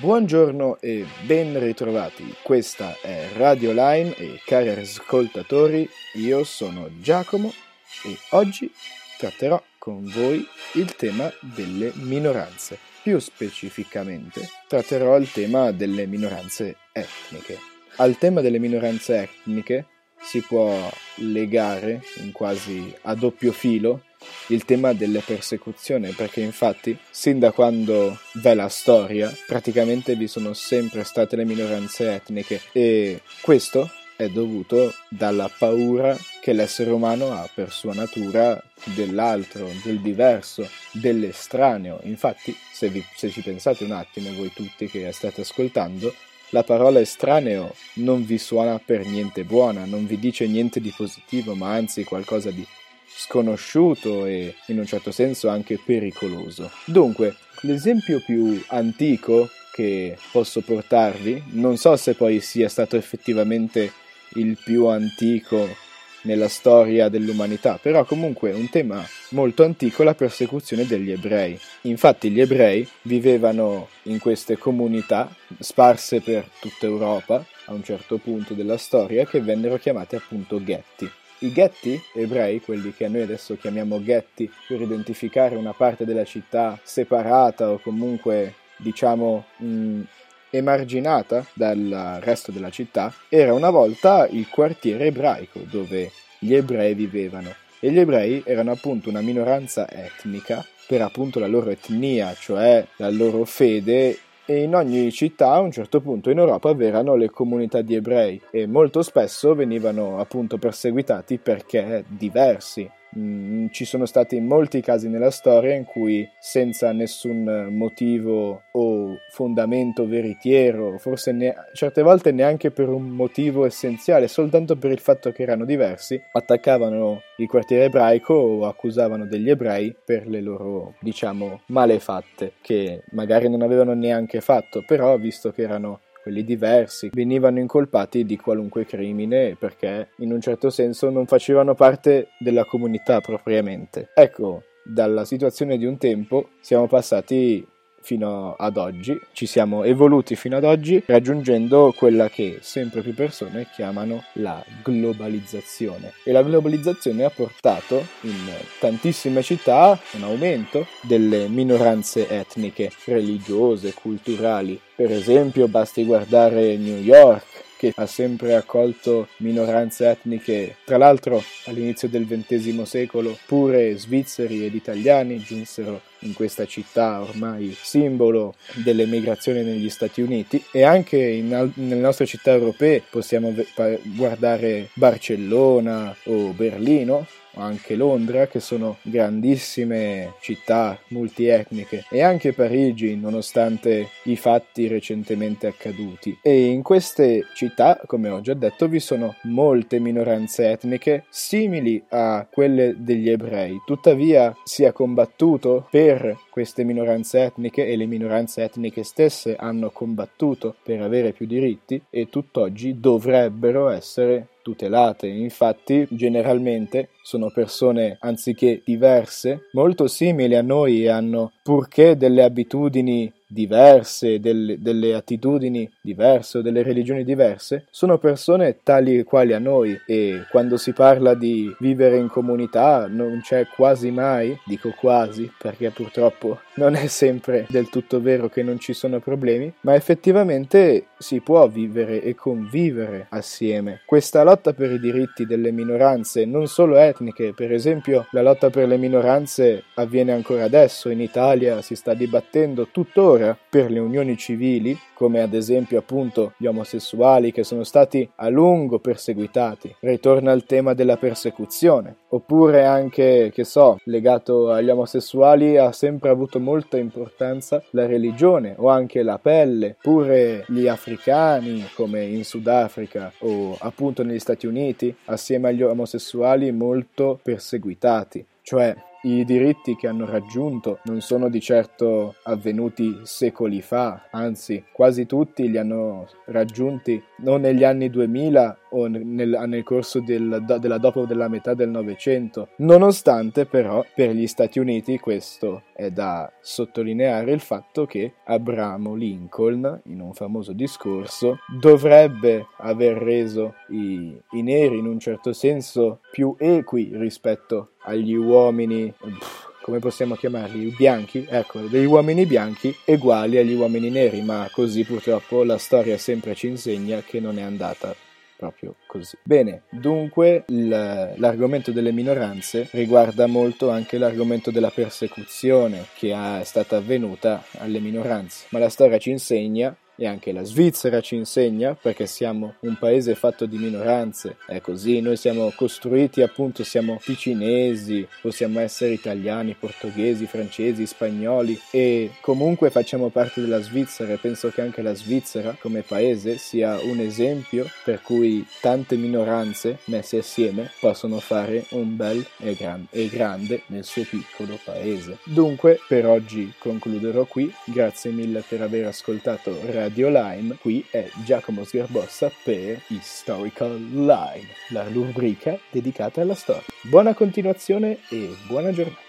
Buongiorno e ben ritrovati, questa è Radio Line e cari ascoltatori, io sono Giacomo e oggi tratterò con voi il tema delle minoranze. Più specificamente tratterò il tema delle minoranze etniche. Al tema delle minoranze etniche si può legare in quasi a doppio filo il tema delle persecuzioni, perché infatti, sin da quando v'è la storia, praticamente vi sono sempre state le minoranze etniche e questo è dovuto dalla paura che l'essere umano ha per sua natura dell'altro, del diverso, dell'estraneo. Infatti, se, vi, se ci pensate un attimo, voi tutti che state ascoltando, la parola estraneo non vi suona per niente buona, non vi dice niente di positivo, ma anzi qualcosa di sconosciuto e in un certo senso anche pericoloso. Dunque, l'esempio più antico che posso portarvi, non so se poi sia stato effettivamente il più antico nella storia dell'umanità, però comunque un tema molto antico la persecuzione degli ebrei. Infatti gli ebrei vivevano in queste comunità sparse per tutta Europa a un certo punto della storia che vennero chiamate appunto ghetti. I ghetti ebrei, quelli che noi adesso chiamiamo ghetti per identificare una parte della città separata o comunque diciamo mh, emarginata dal resto della città, era una volta il quartiere ebraico dove gli ebrei vivevano. E gli ebrei erano appunto una minoranza etnica per appunto la loro etnia, cioè la loro fede e in ogni città a un certo punto in Europa v'erano le comunità di ebrei e molto spesso venivano appunto perseguitati perché diversi. Mm, ci sono stati molti casi nella storia in cui senza nessun motivo o fondamento veritiero, forse ne- certe volte neanche per un motivo essenziale, soltanto per il fatto che erano diversi, attaccavano il quartiere ebraico o accusavano degli ebrei per le loro, diciamo, malefatte, che magari non avevano neanche fatto, però visto che erano quelli diversi, venivano incolpati di qualunque crimine perché in un certo senso non facevano parte della comunità propriamente. Ecco, dalla situazione di un tempo siamo passati fino ad oggi, ci siamo evoluti fino ad oggi raggiungendo quella che sempre più persone chiamano la globalizzazione e la globalizzazione ha portato in tantissime città un aumento delle minoranze etniche, religiose, culturali. Per esempio basti guardare New York che ha sempre accolto minoranze etniche. Tra l'altro all'inizio del XX secolo pure svizzeri ed italiani giunsero in questa città ormai simbolo dell'emigrazione negli Stati Uniti e anche in, nelle nostre città europee possiamo guardare Barcellona o Berlino anche Londra, che sono grandissime città multietniche, e anche Parigi, nonostante i fatti recentemente accaduti. E in queste città, come ho già detto, vi sono molte minoranze etniche simili a quelle degli ebrei. Tuttavia si è combattuto per queste minoranze etniche e le minoranze etniche stesse hanno combattuto per avere più diritti e tutt'oggi dovrebbero essere tutelate. Infatti, generalmente sono persone, anziché diverse, molto simili a noi e hanno purché delle abitudini diverse, delle, delle attitudini diverse o delle religioni diverse, sono persone tali e quali a noi. E quando si parla di vivere in comunità non c'è quasi mai, dico quasi perché purtroppo non è sempre del tutto vero che non ci sono problemi, ma effettivamente si può vivere e convivere assieme. Questa lotta per i diritti delle minoranze, non solo etniche, per esempio la lotta per le minoranze avviene ancora adesso in Italia, si sta dibattendo tuttora per le unioni civili, come ad esempio appunto gli omosessuali che sono stati a lungo perseguitati. Ritorna il tema della persecuzione, oppure anche, che so, legato agli omosessuali ha sempre avuto molta importanza la religione o anche la pelle, pure gli africani come in Sudafrica o appunto negli Stati Uniti, assieme agli omosessuali molto perseguitati. Cioè, i diritti che hanno raggiunto non sono di certo avvenuti secoli fa, anzi quasi tutti li hanno raggiunti non negli anni 2000 o nel, nel corso del, della dopo della metà del Novecento. Nonostante però per gli Stati Uniti questo è da sottolineare il fatto che Abramo Lincoln, in un famoso discorso, dovrebbe aver reso i, i neri in un certo senso più equi rispetto agli uomini. Come possiamo chiamarli, bianchi, ecco, degli uomini bianchi uguali agli uomini neri, ma così purtroppo la storia sempre ci insegna che non è andata proprio così. Bene, dunque l'argomento delle minoranze riguarda molto anche l'argomento della persecuzione che è stata avvenuta alle minoranze, ma la storia ci insegna e anche la Svizzera ci insegna perché siamo un paese fatto di minoranze, è così, noi siamo costruiti appunto, siamo ticinesi, possiamo essere italiani, portoghesi, francesi, spagnoli e comunque facciamo parte della Svizzera e penso che anche la Svizzera come paese sia un esempio per cui tante minoranze messe assieme possono fare un bel e, gran- e grande nel suo piccolo paese. Dunque per oggi concluderò qui, grazie mille per aver ascoltato Radio Radio Lime, qui è Giacomo Sgarbossa per Historical Line, la rubrica dedicata alla storia. Buona continuazione e buona giornata.